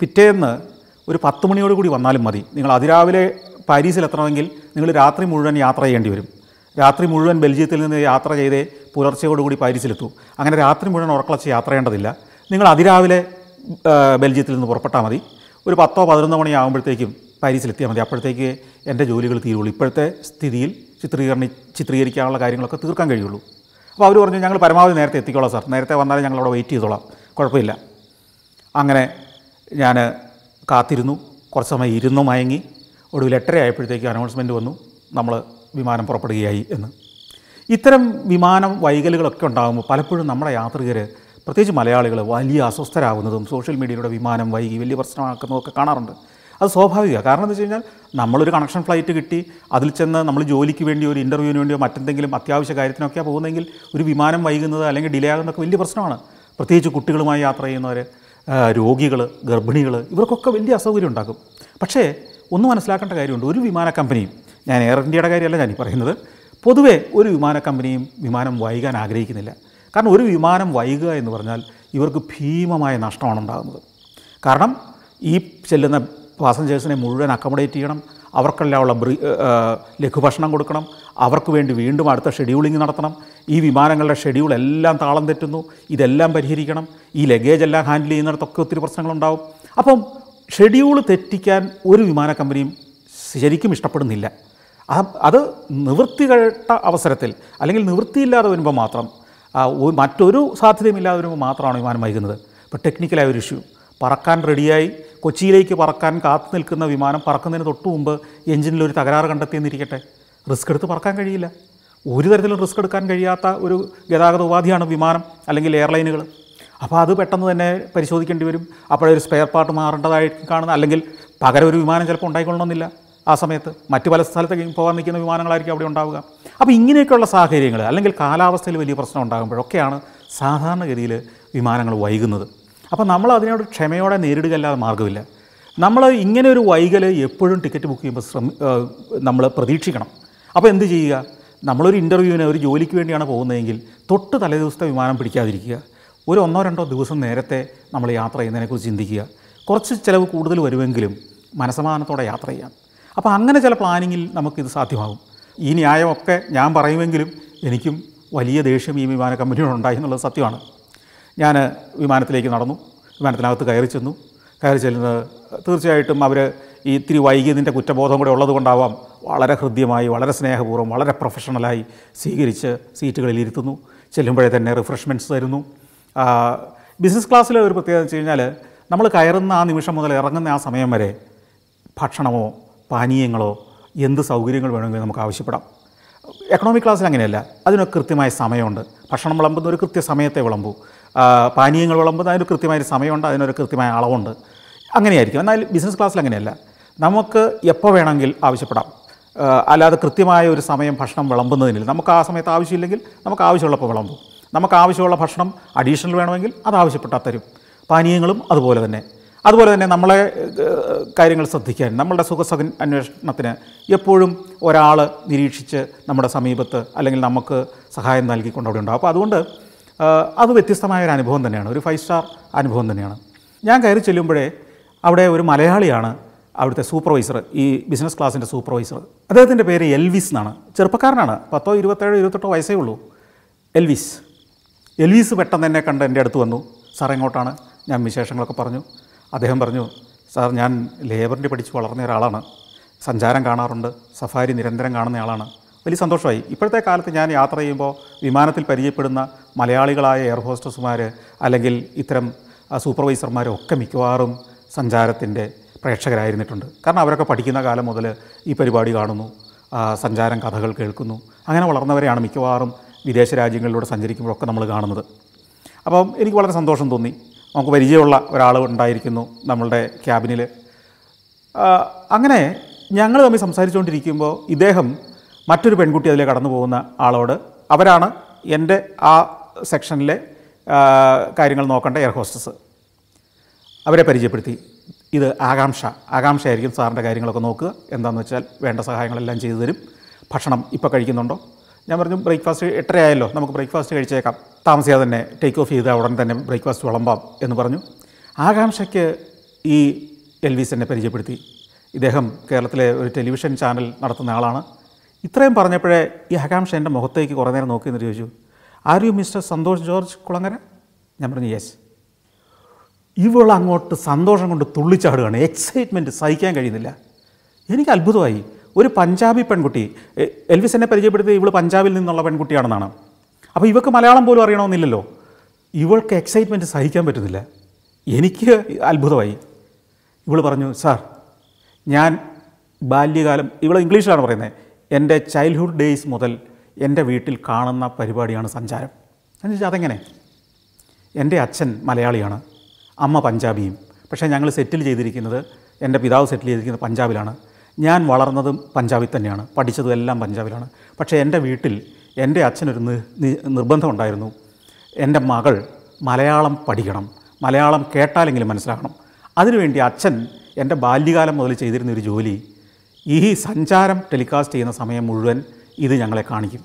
പിറ്റേന്ന് ഒരു പത്ത് മണിയോട് കൂടി വന്നാലും മതി. നിങ്ങൾ അതിരാവിലെ പാരീസിൽ എത്തണമെങ്കിൽ നിങ്ങൾ രാത്രി മുഴുവൻ യാത്ര ചെയ്യേണ്ടി വരും. രാത്രി മുഴുവൻ ബെൽജിയത്തിൽ നിന്ന് യാത്ര ചെയ്തേ പുലർച്ചയോടുകൂടി പാരീസിലെത്തൂ. അങ്ങനെ രാത്രി മുഴുവൻ ഉറക്കളച്ച് യാത്ര ചെയ്യേണ്ടതില്ല. നിങ്ങൾ അതിരാവിലെ ബെൽജിയത്തിൽ നിന്ന് പുറപ്പെട്ടാൽ മതി. ഒരു പത്തോ പതിനൊന്നോ മണിയാകുമ്പോഴത്തേക്കും പാരീസിലെത്തിയാൽ മതി. അപ്പോഴത്തേക്ക് എന്റെ ജോലികൾ തീരുള്ളൂ. ഇപ്പോഴത്തെ സ്ഥിതിയിൽ ചിത്രീകരണി ചിത്രീകരിക്കാനുള്ള കാര്യങ്ങളൊക്കെ തീർക്കാൻ കഴിയുള്ളൂ. അപ്പോൾ അവർ പറഞ്ഞു ഞങ്ങൾ പരമാവധി നേരത്തെ എത്തിക്കോളാം സാർ. നേരത്തെ വന്നാലേ ഞങ്ങൾ അവിടെ വെയിറ്റ് ചെയ്തോളാം. കുഴപ്പമില്ല. അങ്ങനെ ഞാൻ കാത്തിരുന്നു. കുറച്ച് സമയം ഇരുന്നു മയങ്ങി. ഒടുവിൽ എട്ടര ആയപ്പോഴത്തേക്ക് അനൗൺസ്മെന്റ് വന്നു. നമ്മൾ വിമാനം പുറപ്പെടുകയായി എന്ന്. ഇത്തരം വിമാനം വൈകലുകളൊക്കെ ഉണ്ടാകുമ്പോൾ പലപ്പോഴും നമ്മുടെ യാത്രികർ പ്രത്യേകിച്ച് മലയാളികൾ വലിയ അസ്വസ്ഥരാകുന്നതും സോഷ്യൽ മീഡിയയിലൂടെ വിമാനം വൈകി വലിയ പ്രശ്നമാക്കുന്നതൊക്കെ കാണാറുണ്ട്. അത് സ്വാഭാവികമാണ് കാരണം എന്താ വെച്ച് കഴിഞ്ഞാൽ നമ്മളൊരു കണക്ഷൻ ഫ്ലൈറ്റ് കിട്ടി. അതിൽ ചെന്ന് നമ്മൾ ജോലിക്ക് വേണ്ടി ഒരു ഇന്റർവ്യൂവിന് വേണ്ടിയോ മറ്റെന്തെങ്കിലും അത്യാവശ്യ കാര്യത്തിനൊക്കെയാണ് പോകുന്നതെങ്കിൽ ഒരു വിമാനം വൈകുന്നത് അല്ലെങ്കിൽ ഡിലേ ആകുന്നതൊക്കെ വലിയ പ്രശ്നമാണ്. പ്രത്യേകിച്ച് കുട്ടികളുമായി യാത്ര ചെയ്യുന്നവർ രോഗികൾ ഗർഭിണികൾ ഇവർക്കൊക്കെ വലിയ അസൗകര്യം ഉണ്ടാക്കും. പക്ഷേ ഒന്ന് മനസ്സിലാക്കേണ്ട കാര്യമുണ്ട്. ഒരു വിമാന കമ്പനിയും ഞാൻ എയർ ഇന്ത്യയുടെ കാര്യമല്ല ഞാൻ പറയുന്നത് പൊതുവേ ഒരു വിമാന കമ്പനിയും വിമാനം വൈകാൻ ആഗ്രഹിക്കുന്നില്ല. കാരണം ഒരു വിമാനം വൈകുക എന്ന് പറഞ്ഞാൽ ഇവർക്ക് ഭീമമായ നഷ്ടമാണ് ഉണ്ടാകുന്നത്. കാരണം ഈ ചെല്ലുന്ന പാസഞ്ചേഴ്സിനെ മുഴുവൻ അക്കോമഡേറ്റ് ചെയ്യണം. അവർക്കെല്ലാമുള്ള ലഘുഭക്ഷണം കൊടുക്കണം. അവർക്ക് വേണ്ടി വീണ്ടും അടുത്ത ഷെഡ്യൂളിംഗ് നടത്തണം. ഈ വിമാനങ്ങളുടെ ഷെഡ്യൂൾ എല്ലാം താളം തെറ്റുന്നു. ഇതെല്ലാം പരിഹരിക്കണം. ഈ ലഗേജ് എല്ലാം ഹാൻഡിൽ ചെയ്യുന്നിടത്തൊക്കെ ഒത്തിരി പ്രശ്നങ്ങളുണ്ടാവും. അപ്പം ഷെഡ്യൂൾ തെറ്റിക്കാൻ ഒരു വിമാന കമ്പനിയും ശരിക്കും ഇഷ്ടപ്പെടുന്നില്ല. അത് നിവൃത്തി കേട്ട അവസരത്തിൽ അല്ലെങ്കിൽ നിവൃത്തിയില്ലാതെ വരുമ്പോൾ മാത്രം മറ്റൊരു സാധ്യതയുമില്ലാതെ വരുമ്പോൾ മാത്രമാണ് വിമാനം വൈകുന്നത്. ഇപ്പോൾ ടെക്നിക്കലായ ഒരു ഇഷ്യൂ പറക്കാൻ റെഡിയായി കൊച്ചിയിലേക്ക് പറക്കാൻ കാത്തു നിൽക്കുന്ന വിമാനം പറക്കുന്നതിന് തൊട്ട് മുമ്പ് എഞ്ചിനിൽ ഒരു തകരാറ് കണ്ടെത്തിയെന്നിരിക്കട്ടെ. റിസ്ക് എടുത്ത് പറക്കാൻ കഴിയില്ല. ഒരു തരത്തിലും റിസ്ക് എടുക്കാൻ കഴിയാത്ത ഒരു ഗതാഗത ഉപാധിയാണ് വിമാനം അല്ലെങ്കിൽ എയർലൈനുകൾ. അപ്പോൾ അത് പെട്ടെന്ന് തന്നെ പരിശോധിക്കേണ്ടി വരും. അപ്പോഴൊരു സ്പെയർ പാർട്ട് മാറേണ്ടതായി കാണുന്ന അല്ലെങ്കിൽ പകരം ഒരു വിമാനം ചിലപ്പോൾ ഉണ്ടായിക്കൊള്ളണമെന്നില്ല ആ സമയത്ത്. മറ്റു പല സ്ഥലത്തേക്ക് പോകാൻ നിൽക്കുന്ന വിമാനങ്ങളായിരിക്കും അവിടെ ഉണ്ടാവുക. അപ്പോൾ ഇങ്ങനെയൊക്കെയുള്ള സാഹചര്യങ്ങൾ അല്ലെങ്കിൽ കാലാവസ്ഥയിൽ വലിയ പ്രശ്നം ഉണ്ടാകുമ്പോഴൊക്കെയാണ് സാധാരണഗതിയിൽ വിമാനങ്ങൾ വൈകുന്നത്. അപ്പോൾ നമ്മൾ അതിനോട് ക്ഷമയോടെ നേരിടുക അല്ലാതെ മാർഗമില്ല. നമ്മൾ ഇങ്ങനെ ഒരു വൈകൽ എപ്പോഴും ടിക്കറ്റ് ബുക്ക് ചെയ്യുമ്പോൾ ശ്രമി നമ്മൾ പ്രതീക്ഷിക്കണം. അപ്പോൾ എന്ത് ചെയ്യുക? നമ്മളൊരു ഇന്റർവ്യൂവിന് ഒരു ജോലിക്ക് വേണ്ടിയാണ് പോകുന്നതെങ്കിൽ തൊട്ട് തലേ ദിവസത്തെ വിമാനം പിടിക്കാതിരിക്കുക. ഒരു ഒന്നോ രണ്ടോ ദിവസം നേരത്തെ നമ്മൾ യാത്ര ചെയ്യുന്നതിനെക്കുറിച്ച് ചിന്തിക്കുക. കുറച്ച് ചിലവ് കൂടുതൽ വരുമെങ്കിലും മനസമാധാനത്തോടെ യാത്ര ചെയ്യാം. അപ്പോൾ അങ്ങനെ ചില പ്ലാനിങ്ങിൽ നമുക്കിത് സാധ്യമാകും. ഈ ന്യായമൊക്കെ ഞാൻ പറയുമെങ്കിലും എനിക്കും വലിയ ദേഷ്യം ഈ വിമാന കമ്പനിയോട് ഉണ്ടായി എന്നുള്ളത് സത്യമാണ്. ഞാൻ വിമാനത്തിലേക്ക് നടന്നു. വിമാനത്തിനകത്ത് കയറി ചെന്നു. കയറി ചെല്ലുന്നത് തീർച്ചയായിട്ടും അവർ ഈ ഇത്തിരി വൈകിയതിന്റെ കുറ്റബോധം കൂടെ ഉള്ളതുകൊണ്ടാവാം വളരെ ഹൃദ്യമായി വളരെ സ്നേഹപൂർവം വളരെ പ്രൊഫഷണലായി സ്വീകരിച്ച് സീറ്റുകളിൽ ഇരുത്തുന്നു. ചെല്ലുമ്പോഴേ തന്നെ റിഫ്രഷ്മെന്റ്സ് തരുന്നു. ബിസിനസ് ക്ലാസ്സിലെ ഒരു പ്രത്യേകത വെച്ച് കഴിഞ്ഞാൽ നമ്മൾ കയറുന്ന ആ നിമിഷം മുതൽ ഇറങ്ങുന്ന ആ സമയം വരെ ഭക്ഷണമോ പാനീയങ്ങളോ എന്ത് സൗകര്യങ്ങൾ വേണമെങ്കിലും നമുക്ക് ആവശ്യപ്പെടാം. എക്കണോമിക് ക്ലാസ്സിൽ അങ്ങനെയല്ല. അതിനൊക്കെ കൃത്യമായ സമയമുണ്ട്. ഭക്ഷണം വിളമ്പുന്ന ഒരു കൃത്യ സമയത്തെ വിളമ്പൂ. പാനീയങ്ങൾ വിളമ്പുന്ന അതിനൊരു കൃത്യമായൊരു സമയമുണ്ട് അതിനൊരു കൃത്യമായ അളവുണ്ട്. അങ്ങനെയായിരിക്കും. എന്നാൽ ബിസിനസ് ക്ലാസ്സിൽ അങ്ങനെയല്ല. നമുക്ക് എപ്പോൾ വേണമെങ്കിൽ ആവശ്യപ്പെടാം. അല്ലാതെ കൃത്യമായ ഒരു സമയം ഭക്ഷണം വിളമ്പുന്നതിനില്ല. നമുക്ക് ആ സമയത്ത് ആവശ്യമില്ലെങ്കിൽ നമുക്ക് ആവശ്യമുള്ളപ്പോൾ വിളമ്പും. നമുക്ക് ആവശ്യമുള്ള ഭക്ഷണം അഡീഷണൽ വേണമെങ്കിൽ അത് ആവശ്യപ്പെട്ടാൽ തരും. പാനീയങ്ങളും അതുപോലെ തന്നെ. അതുപോലെ തന്നെ നമ്മളെ കാര്യങ്ങൾ ശ്രദ്ധിക്കാൻ. നമ്മളുടെ സുഖസ അന്വേഷണത്തിന് എപ്പോഴും ഒരാൾ നിരീക്ഷിച്ച് നമ്മുടെ സമീപത്ത് അല്ലെങ്കിൽ നമുക്ക് സഹായം നൽകിക്കൊണ്ട് അവിടെ ഉണ്ടാവും. അപ്പോൾ അതുകൊണ്ട് അത് വ്യത്യസ്തമായ ഒരു അനുഭവം തന്നെയാണ്. ഒരു ഫൈവ് സ്റ്റാർ അനുഭവം തന്നെയാണ്. ഞാൻ കയറി ചെല്ലുമ്പോഴേ അവിടെ ഒരു മലയാളിയാണ് അവിടുത്തെ സൂപ്പർവൈസർ ഈ ബിസിനസ് ക്ലാസ്സിന്റെ സൂപ്പർവൈസർ അദ്ദേഹത്തിന്റെ പേര് എൽവിസ് എന്നാണ്. ചെറുപ്പക്കാരനാണ്. പത്തോ ഇരുപത്തേഴോ ഇരുപത്തെട്ടോ വയസ്സേ ഉള്ളൂ. എൽവിസ്. എൽവിസ് പെട്ടെന്ന് തന്നെ കണ്ട് എന്റെ അടുത്ത് വന്നു. സാർ എങ്ങോട്ടാണ്? ഞാൻ വിശേഷങ്ങളൊക്കെ പറഞ്ഞു. അദ്ദേഹം പറഞ്ഞു സാർ ഞാൻ ലേബറിന്റെ പഠിച്ച് വളർന്ന ഒരാളാണ്. സഞ്ചാരം കാണാറുണ്ട്. സഫാരി നിരന്തരം കാണുന്ന ആളാണ്. വലിയ സന്തോഷമായി. ഇപ്പോഴത്തെ കാലത്ത് ഞാൻ യാത്ര ചെയ്യുമ്പോൾ വിമാനത്തിൽ പരിചയപ്പെടുന്ന മലയാളികളായ എയർ ഹോസ്റ്റസുമാർ അല്ലെങ്കിൽ ഇത്തരം സൂപ്പർവൈസർമാരൊക്കെ മിക്കവാറും സഞ്ചാരത്തിന്റെ പ്രേക്ഷകരായിരുന്നിട്ടുണ്ട്. കാരണം അവരൊക്കെ പഠിക്കുന്ന കാലം മുതൽ ഈ പരിപാടി കാണുന്നു സഞ്ചാരം കഥകൾ കേൾക്കുന്നു. അങ്ങനെ വളർന്നവരെയാണ് മിക്കവാറും വിദേശ രാജ്യങ്ങളിലൂടെ സഞ്ചരിക്കുമ്പോഴൊക്കെ നമ്മൾ കാണുന്നത്. അപ്പം എനിക്ക് വളരെ സന്തോഷം തോന്നി. നമുക്ക് പരിചയമുള്ള ഒരാൾ ഉണ്ടായിരിക്കുന്നു നമ്മളുടെ ക്യാബിനിൽ. അങ്ങനെ ഞങ്ങൾ തമ്മിൽ സംസാരിച്ചുകൊണ്ടിരിക്കുമ്പോൾ ഇദ്ദേഹം മറ്റൊരു പെൺകുട്ടി അതിലെ കടന്നു പോകുന്ന ആളോട് അവരാണ് എന്റെ ആ സെക്ഷനിലെ കാര്യങ്ങൾ നോക്കേണ്ട എയർ ഹോസ്റ്റസ്. അവരെ പരിചയപ്പെടുത്തി. ഇത് ആകാംക്ഷ. ആയിരിക്കും സാറിന്റെ കാര്യങ്ങളൊക്കെ നോക്കുക. എന്താണെന്ന് വെച്ചാൽ വേണ്ട സഹായങ്ങളെല്ലാം ചെയ്തു തരും. ഭക്ഷണം ഇപ്പോൾ കഴിക്കുന്നുണ്ടോ? ഞാൻ പറഞ്ഞു ബ്രേക്ക്ഫാസ്റ്റ് എട്ടരയായല്ലോ. നമുക്ക് ബ്രേക്ക്ഫാസ്റ്റ് കഴിച്ചേക്കാം. താമസിയാതെ തന്നെ ടേക്ക് ഓഫ് ചെയ്താൽ ഉടൻ തന്നെ ബ്രേക്ക്ഫാസ്റ്റ് വിളമ്പാം എന്ന് പറഞ്ഞു. ആകാംക്ഷയ്ക്ക് ഈ എൽവിസ് എന്നെ പരിചയപ്പെടുത്തി. ഇദ്ദേഹം കേരളത്തിലെ ഒരു ടെലിവിഷൻ ചാനൽ നടത്തുന്ന ആളാണ്. ഇത്രയും പറഞ്ഞപ്പോഴേ ഈ ആകാംക്ഷ എന്റെ മുഖത്തേക്ക് കുറേ നേരം നോക്കി എന്നിട്ട് ചോദിച്ചു are you mister Santhosh George Kulangara? ഞാൻ പറഞ്ഞു യെസ് ഇവൾ അങ്ങോട്ട് സന്തോഷം കൊണ്ട് തുള്ളിച്ചാടുകയാണ്. എക്സൈറ്റ്മെന്റ് സഹിക്കാൻ കഴിയുന്നില്ല. എനിക്ക് അത്ഭുതമായി. ഒരു പഞ്ചാബി പെൺകുട്ടി എൽവിസിനെ പരിചയപ്പെടുത്തി ഇവൾ പഞ്ചാബിൽ നിന്നുള്ള പെൺകുട്ടിയാണെന്നാണ്. അപ്പോൾ ഇവൾക്ക് മലയാളം പോലും അറിയണമെന്നില്ലല്ലോ. ഇവൾക്ക് എക്സൈറ്റ്മെന്റ് സഹിക്കാൻ പറ്റുന്നില്ല. എനിക്ക് അത്ഭുതമായി. ഇവൾ പറഞ്ഞു സാർ ഞാൻ ബാല്യകാലം ഇവൾ ഇംഗ്ലീഷിലാണ് പറയുന്നത്. എന്റെ ചൈൽഡ്ഹുഡ് ഡേയ്സ് മുതൽ എന്റെ വീട്ടിൽ കാണുന്ന പരിപാടിയാണ് സഞ്ചാരം. എന്ന് വെച്ചാൽ അതെങ്ങനെ? എന്റെ അച്ഛൻ മലയാളിയാണ് അമ്മ പഞ്ചാബിയും. പക്ഷേ ഞങ്ങൾ സെറ്റിൽ ചെയ്തിരിക്കുന്നത് എന്റെ പിതാവ് സെറ്റിൽ ചെയ്തിരിക്കുന്നത് പഞ്ചാബിലാണ്. ഞാൻ വളർന്നതും പഞ്ചാബിൽ തന്നെയാണ് പഠിച്ചതും എല്ലാം പഞ്ചാബിലാണ്. പക്ഷേ എന്റെ വീട്ടിൽ എന്റെ അച്ഛനൊരു നിർബന്ധമുണ്ടായിരുന്നു എന്റെ മകൾ മലയാളം പഠിക്കണം മലയാളം കേട്ടാലെങ്കിലും മനസ്സിലാക്കണം അതിനുവേണ്ടി അച്ഛൻ എന്റെ ബാല്യകാലം മുതൽ ചെയ്തിരുന്ന ഒരു ജോലി ഈ സഞ്ചാരം ടെലികാസ്റ്റ് ചെയ്യുന്ന സമയം മുഴുവൻ ഇത് ഞങ്ങളെ കാണിക്കും.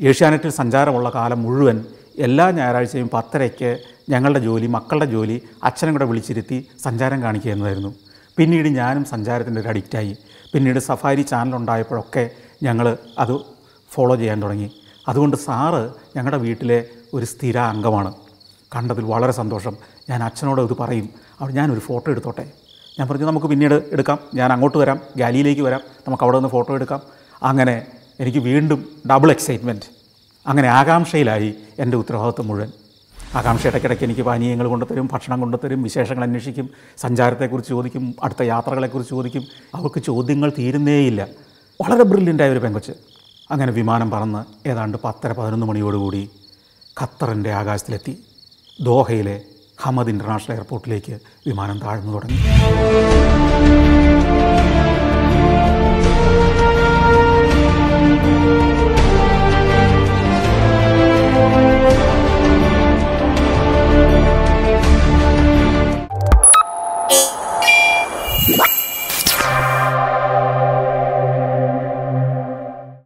ഏഷ്യാനെറ്റിൽ സഞ്ചാരമുള്ള കാലം മുഴുവൻ എല്ലാ ഞായറാഴ്ചയും പത്തരയ്ക്ക് ഞങ്ങളുടെ ജോലി മക്കളുടെ ജോലി അച്ഛനും കൂടെ വിളിച്ചിരുത്തി സഞ്ചാരം കാണിക്കുക എന്നതായിരുന്നു. പിന്നീട് ഞാനും സഞ്ചാരത്തിന്റെ ഒരു അഡിക്റ്റായി പിന്നീട് സഫാരി ചാനലുണ്ടായപ്പോഴൊക്കെ ഞങ്ങൾ അത് ഫോളോ ചെയ്യാൻ തുടങ്ങി. അതുകൊണ്ട് സാറ് ഞങ്ങളുടെ വീട്ടിലെ ഒരു സ്ഥിര അംഗമാണ് കണ്ടതിൽ വളരെ സന്തോഷം. ഞാൻ അച്ഛനോട് ഇത് പറയും. അവിടെ ഞാനൊരു ഫോട്ടോ എടുത്തോട്ടെ? ഞാൻ പറഞ്ഞു നമുക്ക് പിന്നീട് എടുക്കാം. ഞാൻ അങ്ങോട്ട് വരാം. ഗാലിയിലേക്ക് വരാം. നമുക്ക് അവിടെ നിന്ന് ഫോട്ടോ എടുക്കാം. അങ്ങനെ എനിക്ക് വീണ്ടും ഡബിൾ എക്സൈറ്റ്മെന്റ് അങ്ങനെ ആകാംക്ഷയിലായി എന്റെ ഉത്തരവാദിത്വം മുഴുവൻ. ആകാംക്ഷ ഇടയ്ക്കിടയ്ക്ക് എനിക്ക് പാനീയങ്ങൾ കൊണ്ടുതരും ഭക്ഷണം കൊണ്ടുതരും വിശേഷങ്ങൾ അന്വേഷിക്കും സഞ്ചാരത്തെക്കുറിച്ച് ചോദിക്കും അടുത്ത യാത്രകളെക്കുറിച്ച് ചോദിക്കും. അവൾക്ക് ചോദ്യങ്ങൾ തീരുന്നേയില്ല. വളരെ ബ്രില്യന്റായ ഒരു പെങ്കൊച്ച്. അങ്ങനെ വിമാനം പറന്ന് ഏതാണ്ട് പത്തര പതിനൊന്ന് മണിയോടുകൂടി ഖത്തറിന്റെ ആകാശത്തിലെത്തി. ദോഹയിലെ ഹമദ് ഇന്റർനാഷണൽ എയർപോർട്ടിലേക്ക് വിമാനം താഴ്ന്നു തുടങ്ങി.